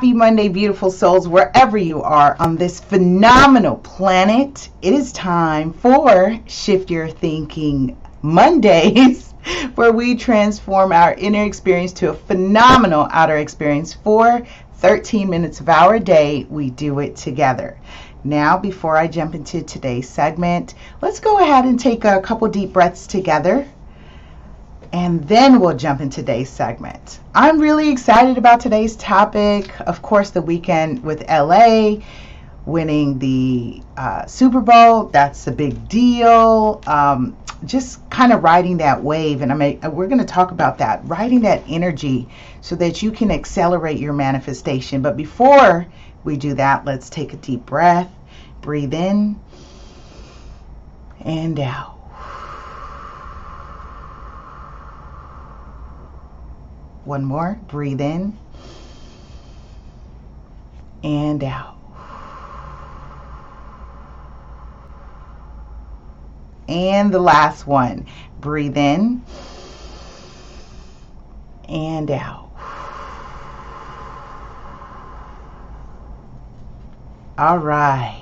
Happy Monday, beautiful souls, wherever you are on this phenomenal planet. It is time for Shift Your Thinking Mondays, where we transform our inner experience to a phenomenal outer experience for 13 minutes of our day. We do it together. Now, before I jump into today's segment, let's go ahead and take a couple deep breaths together and then we'll jump into today's segment. I'm really excited about today's topic. Of course, the weekend with LA winning the uh, Super Bowl, that's a big deal. Um, just kind of riding that wave, and I mean, we're going to talk about that, riding that energy so that you can accelerate your manifestation. But before we do that, let's take a deep breath, breathe in and out. One more. Breathe in and out. And the last one. Breathe in and out. All right.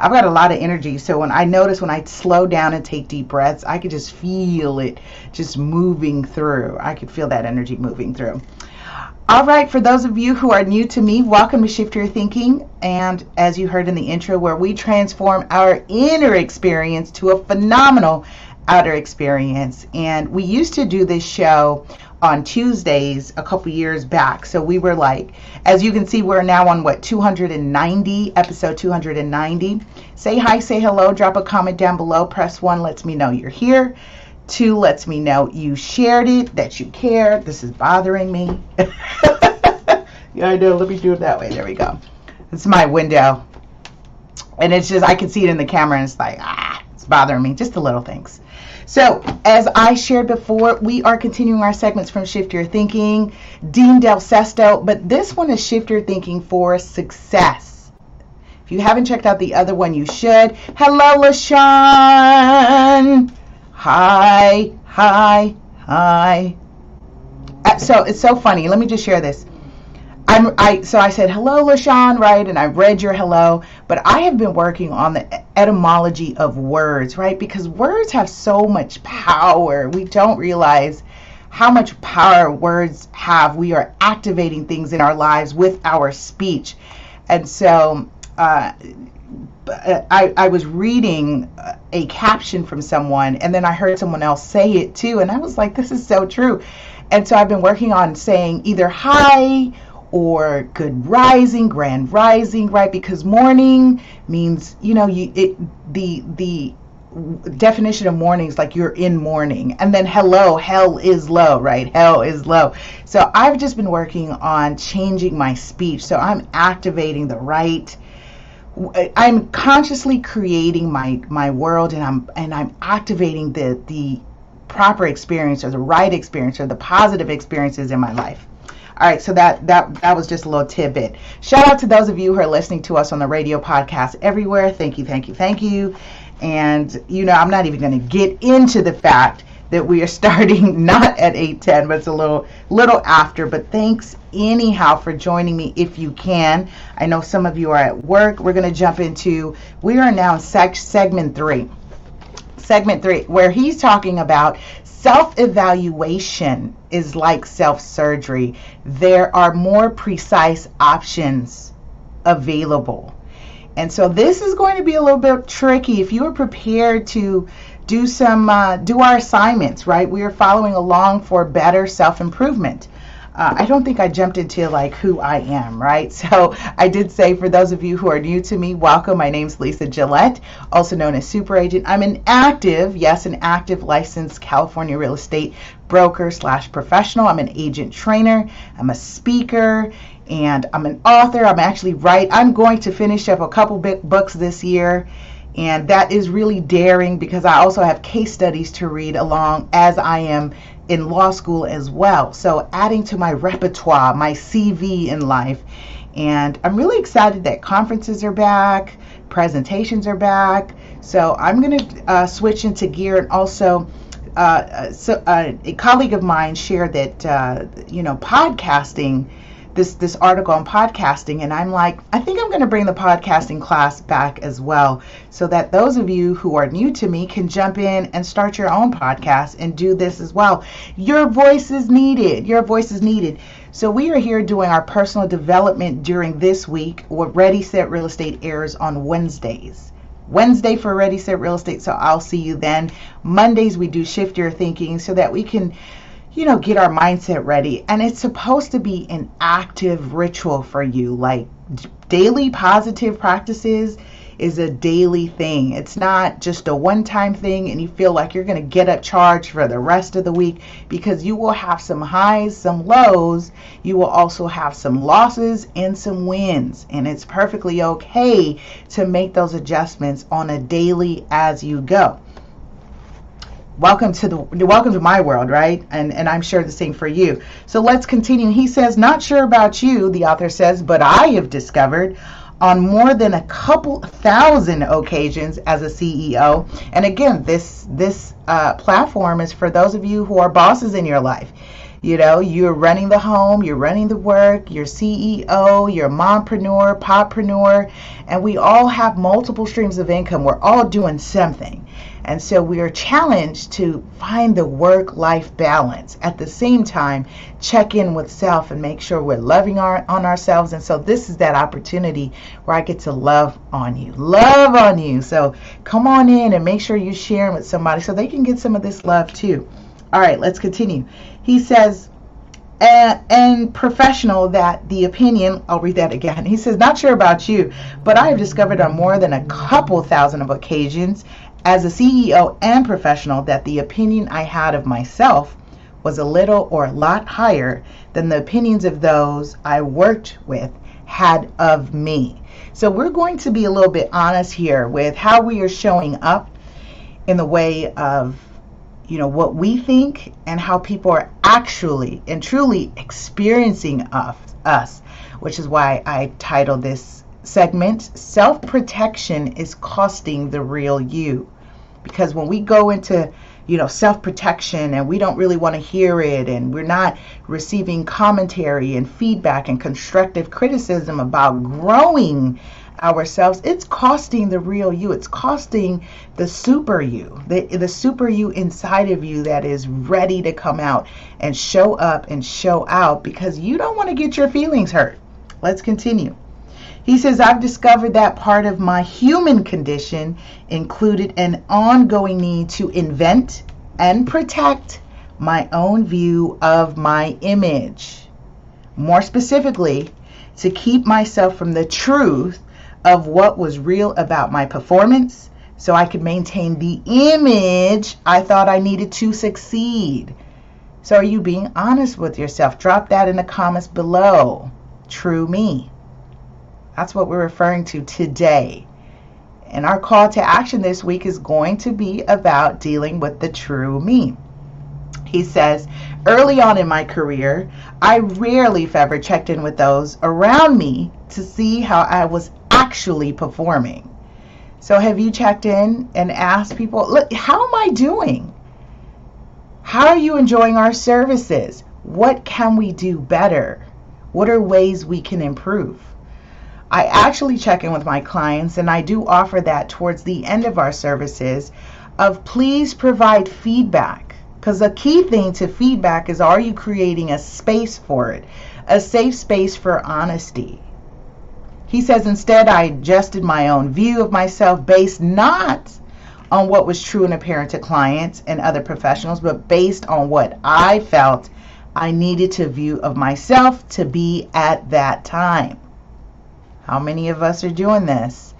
I've got a lot of energy. So when I notice when I slow down and take deep breaths, I could just feel it just moving through. I could feel that energy moving through. All right, for those of you who are new to me, welcome to Shift Your Thinking. And as you heard in the intro, where we transform our inner experience to a phenomenal outer experience. And we used to do this show on Tuesdays a couple years back. So we were like, as you can see, we're now on what 290, episode 290. Say hi, say hello, drop a comment down below. Press one lets me know you're here. Two lets me know you shared it, that you care. This is bothering me. yeah, I know. Let me do it that way. There we go. It's my window. And it's just, I can see it in the camera and it's like, ah, it's bothering me. Just the little things. So, as I shared before, we are continuing our segments from Shift Your Thinking, Dean Del Sesto, but this one is Shift Your Thinking for Success. If you haven't checked out the other one, you should. Hello, LaShawn. Hi, hi, hi. Uh, so, it's so funny. Let me just share this. I'm, I so I said hello, LaShawn, right? And I read your hello, but I have been working on the etymology of words, right? Because words have so much power. We don't realize how much power words have. We are activating things in our lives with our speech, and so. Uh, I, I was reading a caption from someone and then I heard someone else say it too and I was like this is so true and so I've been working on saying either hi or good rising, grand rising, right? Because morning means, you know, you it the the definition of morning is like you're in mourning. And then hello hell is low right? Hell is low. So i've just been working on changing my speech. So i'm activating the right i'm consciously creating my my world and i'm and i'm activating the the proper experience or the right experience or the positive experiences in my life all right, so that that that was just a little tidbit. Shout out to those of you who are listening to us on the radio podcast everywhere. Thank you, thank you, thank you. And you know, I'm not even going to get into the fact that we are starting not at 8:10, but it's a little little after. But thanks anyhow for joining me if you can. I know some of you are at work. We're going to jump into. We are now seg- segment three. Segment three, where he's talking about Self evaluation is like self surgery. There are more precise options available. And so this is going to be a little bit tricky. If you are prepared to do some, uh, do our assignments, right? We are following along for better self improvement uh, I don't think I jumped into like who I am, right? So I did say for those of you who are new to me, welcome. My name's Lisa Gillette, also known as Super Agent. I'm an active, yes, an active licensed California real estate broker slash professional. I'm an agent trainer. I'm a speaker and I'm an author. I'm actually right. I'm going to finish up a couple big books this year. And that is really daring because I also have case studies to read along as I am in law school as well. So adding to my repertoire, my CV in life. And I'm really excited that conferences are back, presentations are back. So I'm going to uh, switch into gear and also. Uh, so uh, a colleague of mine shared that uh, you know podcasting this this article on podcasting and I'm like, I think I'm going to bring the podcasting class back as well so that those of you who are new to me can jump in and start your own podcast and do this as well. Your voice is needed. Your voice is needed. So we are here doing our personal development during this week. What Ready Set Real Estate airs on Wednesdays. Wednesday for Ready Set Real Estate. So I'll see you then. Mondays we do shift your thinking so that we can you know, get our mindset ready. And it's supposed to be an active ritual for you. Like daily positive practices is a daily thing. It's not just a one time thing and you feel like you're going to get up charged for the rest of the week because you will have some highs, some lows. You will also have some losses and some wins. And it's perfectly okay to make those adjustments on a daily as you go welcome to the welcome to my world right? And and i'm sure the same for you. So let's continue. He says not sure about you the author says but i have discovered on more than a couple thousand occasions as a ceo and again this this uh, platform is for those of you who are bosses in your life. You know, you're running the home, you're running the work, you're CEO, you're mompreneur, poppreneur, and we all have multiple streams of income. We're all doing something. And so we are challenged to find the work life balance. At the same time, check in with self and make sure we're loving our, on ourselves. And so this is that opportunity where I get to love on you. Love on you. So come on in and make sure you're sharing with somebody so they can get some of this love too. All right, let's continue. He says, and, professional that the opinion, I'll read that again. He says, Not sure about you, but I have discovered on more than a couple thousand of occasions as a CEO and professional that the opinion I had of myself was a little or a lot higher than the opinions of those I worked with had of me. So we're going to be a little bit honest here with how we are showing up in the way of you know what we think and how people are actually and truly experiencing of us which is why I titled this segment self-protection is costing the real you because when we go into you know self-protection and we don't really want to hear it and we're not receiving commentary and feedback and constructive criticism about growing ourselves, it's costing the real you. It's costing the super you, the, the super you inside of you that is ready to come out and show up and show out because you don't want to get your feelings hurt. Let's continue. He says, I've discovered that part of my human condition included an ongoing need to invent and protect my own view of my image. More specifically, to keep myself from the truth of what was real about my performance so I could maintain the image I thought I needed to succeed. So, are you being honest with yourself? Drop that in the comments below. True me. That's what we're referring to today. And our call to action this week is going to be about dealing with the true me. He says, Early on in my career, I rarely, if ever, checked in with those around me to see how I was actually performing. So have you checked in and asked people, look, how am I doing? How are you enjoying our services? What can we do better? What are ways we can improve? I actually check in with my clients and I do offer that towards the end of our services of please provide feedback because the key thing to feedback is are you creating a space for it? A safe space for honesty. He says, instead, I adjusted my own view of myself based not on what was true and apparent to clients and other professionals, but based on what I felt I needed to view of myself to be at that time. How many of us are doing this?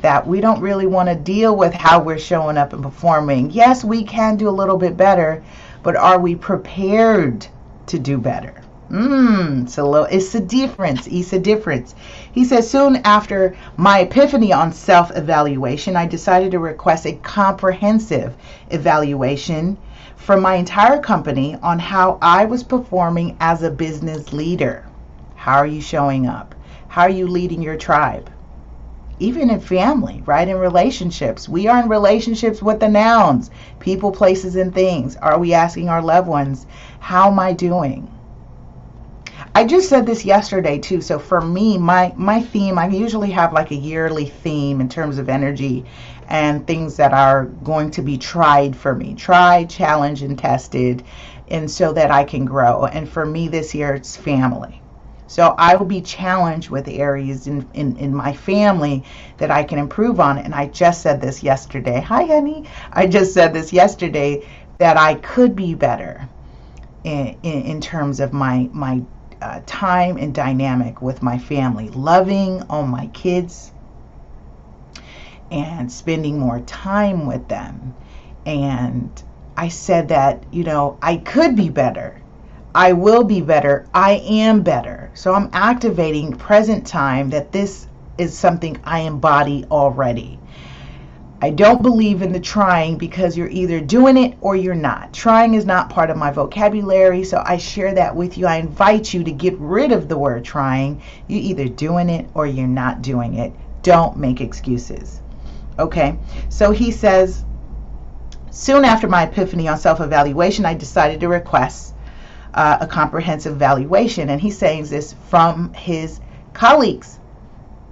That we don't really want to deal with how we're showing up and performing. Yes, we can do a little bit better, but are we prepared to do better? Mmm, it's it's a difference. It's a difference. He says, soon after my epiphany on self evaluation, I decided to request a comprehensive evaluation from my entire company on how I was performing as a business leader. How are you showing up? How are you leading your tribe? Even in family, right? In relationships. We are in relationships with the nouns, people, places, and things. Are we asking our loved ones, how am I doing? I just said this yesterday too. So for me, my my theme, I usually have like a yearly theme in terms of energy and things that are going to be tried for me, tried, challenged, and tested, and so that I can grow. And for me this year, it's family. So I will be challenged with areas in, in, in my family that I can improve on. And I just said this yesterday. Hi, honey. I just said this yesterday that I could be better in, in, in terms of my, my uh, time and dynamic with my family, loving on my kids and spending more time with them. And I said that, you know, I could be better I will be better. I am better. So I'm activating present time that this is something I embody already. I don't believe in the trying because you're either doing it or you're not. Trying is not part of my vocabulary, so I share that with you. I invite you to get rid of the word trying. You're either doing it or you're not doing it. Don't make excuses. Okay, so he says, soon after my epiphany on self evaluation, I decided to request uh, a comprehensive valuation. And he's saying this from his colleagues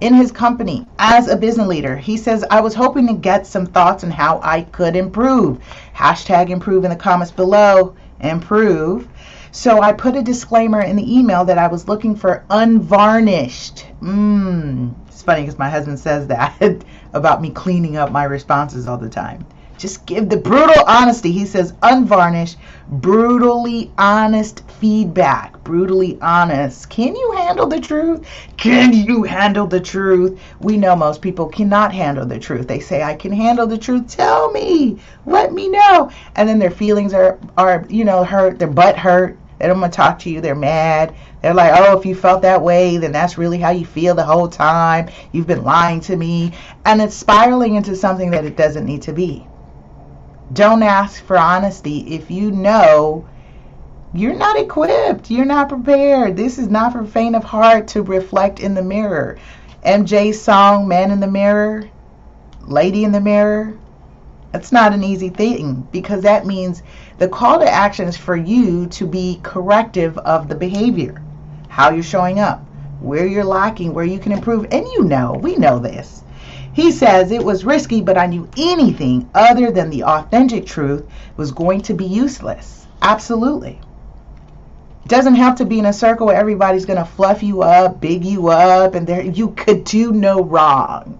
in his company as a business leader. He says, I was hoping to get some thoughts on how I could improve. Hashtag improve in the comments below. Improve. So I put a disclaimer in the email that I was looking for unvarnished. Mmm. It's funny because my husband says that about me cleaning up my responses all the time. Just give the brutal honesty. He says unvarnished, brutally honest feedback. Brutally honest. Can you handle the truth? Can you handle the truth? We know most people cannot handle the truth. They say, I can handle the truth. Tell me. Let me know. And then their feelings are, are you know, hurt. Their butt hurt. They don't want to talk to you. They're mad. They're like, oh, if you felt that way, then that's really how you feel the whole time. You've been lying to me. And it's spiraling into something that it doesn't need to be. Don't ask for honesty if you know you're not equipped. You're not prepared. This is not for faint of heart to reflect in the mirror. MJ's song, Man in the Mirror, Lady in the Mirror, that's not an easy thing because that means the call to action is for you to be corrective of the behavior, how you're showing up, where you're lacking, where you can improve. And you know, we know this. He says it was risky, but I knew anything other than the authentic truth was going to be useless. Absolutely. It doesn't have to be in a circle where everybody's going to fluff you up, big you up, and there you could do no wrong.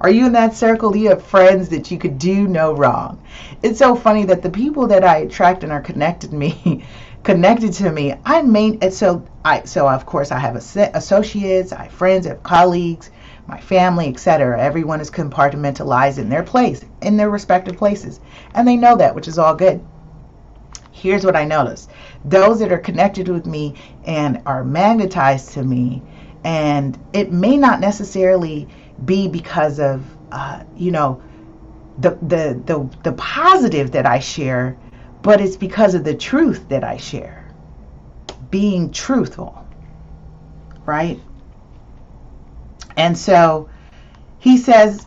Are you in that circle? You have friends that you could do no wrong? It's so funny that the people that I attract and are connected me, connected to me, I mean, so I so of course I have associates, I have friends, I have colleagues, my family, etc. Everyone is compartmentalized in their place, in their respective places. And they know that, which is all good. Here's what I notice those that are connected with me and are magnetized to me, and it may not necessarily be because of, uh, you know, the, the, the, the positive that I share, but it's because of the truth that I share. Being truthful, right? And so he says,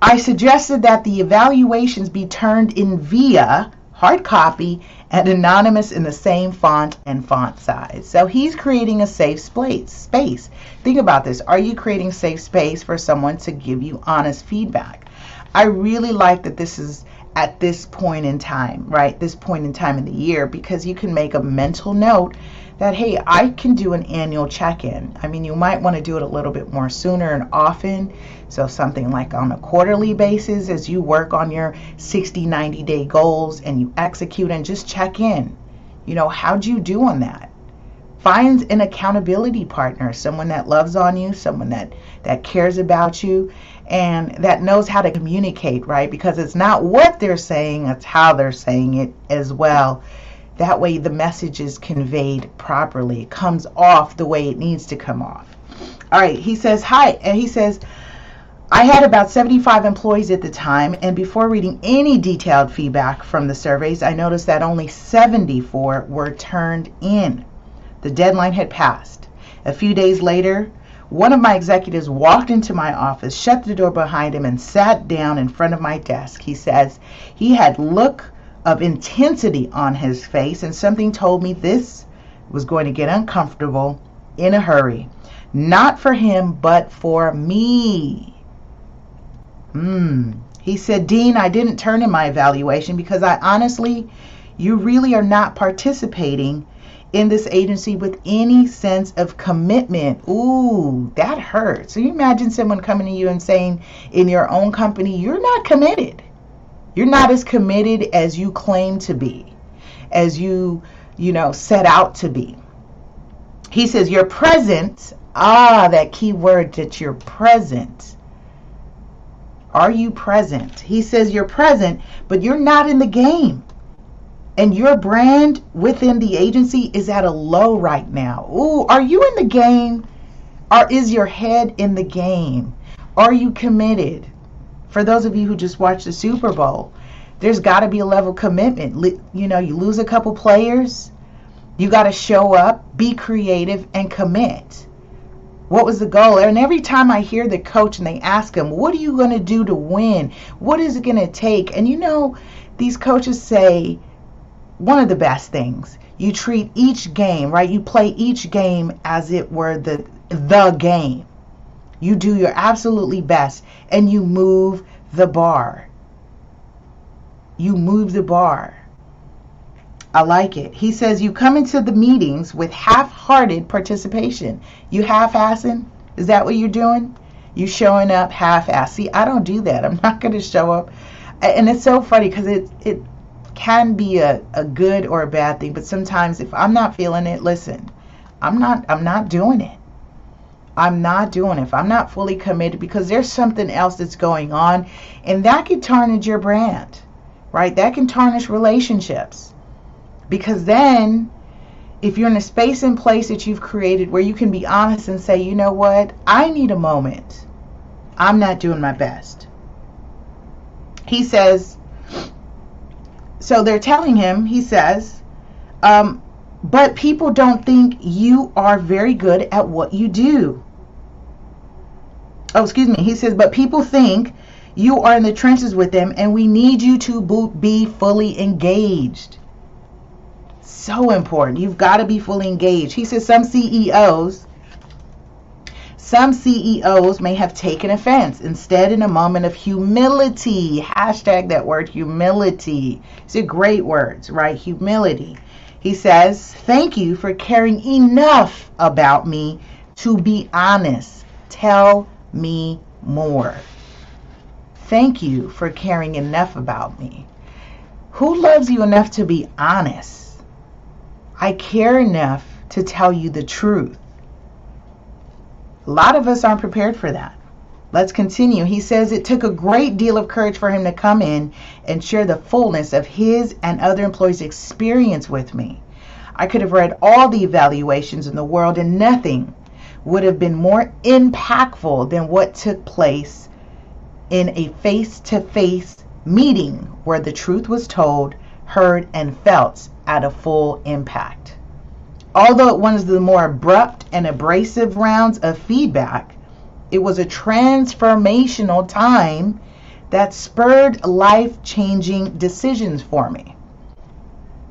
I suggested that the evaluations be turned in via hard copy and anonymous in the same font and font size. So he's creating a safe space. Think about this. Are you creating safe space for someone to give you honest feedback? I really like that this is at this point in time, right? This point in time in the year because you can make a mental note that, hey, I can do an annual check in. I mean, you might want to do it a little bit more sooner and often. So, something like on a quarterly basis as you work on your 60, 90 day goals and you execute and just check in. You know, how'd you do on that? Find an accountability partner, someone that loves on you, someone that, that cares about you, and that knows how to communicate, right? Because it's not what they're saying, it's how they're saying it as well that way the message is conveyed properly. It comes off the way it needs to come off. All right, he says, Hi, and he says, I had about 75 employees at the time, and before reading any detailed feedback from the surveys, I noticed that only 74 were turned in. The deadline had passed. A few days later, one of my executives walked into my office, shut the door behind him, and sat down in front of my desk. He says he had look of intensity on his face, and something told me this was going to get uncomfortable in a hurry. Not for him, but for me. Hmm. He said, Dean, I didn't turn in my evaluation because I honestly, you really are not participating in this agency with any sense of commitment. Ooh, that hurts. So you imagine someone coming to you and saying in your own company, you're not committed. You're not as committed as you claim to be, as you, you know, set out to be. He says, You're present. Ah, that key word that you're present. Are you present? He says, You're present, but you're not in the game and your brand within the agency is at a low right now. Ooh, are you in the game? Or is your head in the game? Are you committed? For those of you who just watched the Super Bowl, there's got to be a level of commitment. You know, you lose a couple players, you got to show up, be creative, and commit. What was the goal? And every time I hear the coach and they ask him, What are you going to do to win? What is it going to take? And you know, these coaches say, one of the best things. You treat each game, right? You play each game as it were the the game. You do your absolutely best and you move the bar. You move the bar. I like it. He says you come into the meetings with half-hearted participation. You half-assing? Is that what you're doing? You showing up half-ass. See, I don't do that. I'm not going to show up. And it's so funny because it it can be a, a good or a bad thing but sometimes if i'm not feeling it listen i'm not i'm not doing it i'm not doing it if i'm not fully committed because there's something else that's going on. And that can tarnish your brand right? That can tarnish relationships. Because then if you're in a space and place that you've created where you can be honest and say you know what? I need a moment. I'm not doing my best. He says so they're telling him, he says, um, but people don't think you are very good at what you do. Oh, excuse me. He says, but people think you are in the trenches with them and we need you to be fully engaged. So important. You've got to be fully engaged. He says some CEOs some CEOs may have taken offense. Instead, in a moment of humility, hashtag that word humility. It's a great words, right? Humility. He says, Thank you for caring enough about me to be honest. Tell me more. Thank you for caring enough about me. Who loves you enough to be honest? I care enough to tell you the truth. A lot of us aren't prepared for that. Let's continue. He says it took a great deal of courage for him to come in and share the fullness of his and other employees' experience with me. I could have read all the evaluations in the world and nothing would have been more impactful than what took place in a face to face meeting where the truth was told, heard, and felt at a full impact. Although it was the more abrupt and abrasive rounds of feedback, it was a transformational time that spurred life changing decisions for me.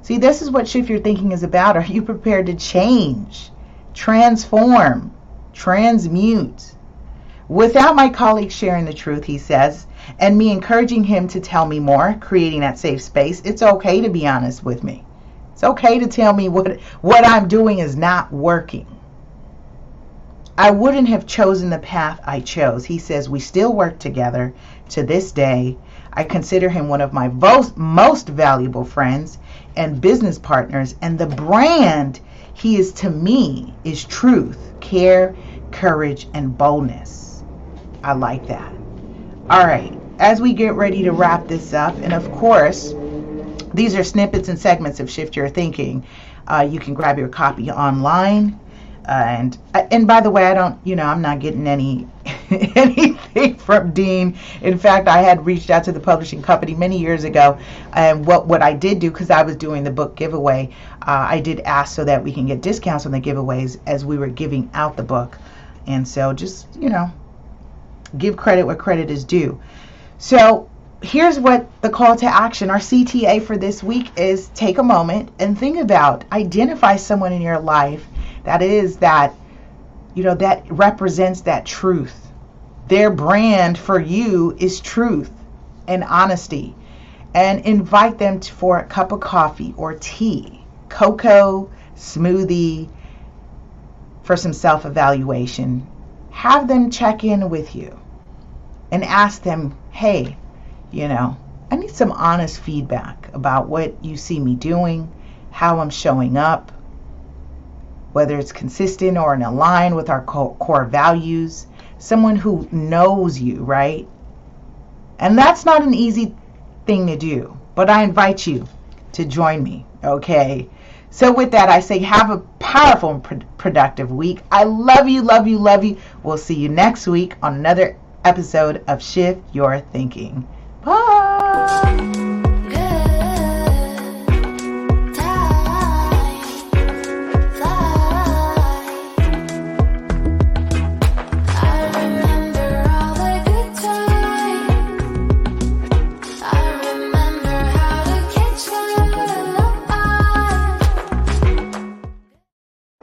See, this is what Shift Your Thinking is about. Are you prepared to change, transform, transmute? Without my colleague sharing the truth, he says, and me encouraging him to tell me more, creating that safe space, it's okay to be honest with me. It's okay to tell me what what I'm doing is not working. I wouldn't have chosen the path I chose. He says we still work together to this day. I consider him one of my most, most valuable friends and business partners and the brand he is to me is truth, care, courage and boldness. I like that. All right, as we get ready to wrap this up and of course, these are snippets and segments of Shift Your Thinking. Uh, you can grab your copy online. Uh, and and by the way, I don't, you know, I'm not getting any anything from Dean. In fact, I had reached out to the publishing company many years ago, and what what I did do because I was doing the book giveaway, uh, I did ask so that we can get discounts on the giveaways as we were giving out the book, and so just you know, give credit where credit is due. So here's what the call to action, our CTA for this week is take a moment and think about, identify someone in your life that is that, you know, that represents that truth. Their brand for you is truth and honesty. And invite them to, for a cup of coffee or tea, cocoa, smoothie, for some self evaluation. Have them check in with you and ask them, hey, you know, I need some honest feedback about what you see me doing, how I'm showing up, whether it's consistent or in line with our core values. Someone who knows you, right? And that's not an easy thing to do, but I invite you to join me, okay? So, with that, I say have a powerful and productive week. I love you, love you, love you. We'll see you next week on another episode of Shift Your Thinking. Bye.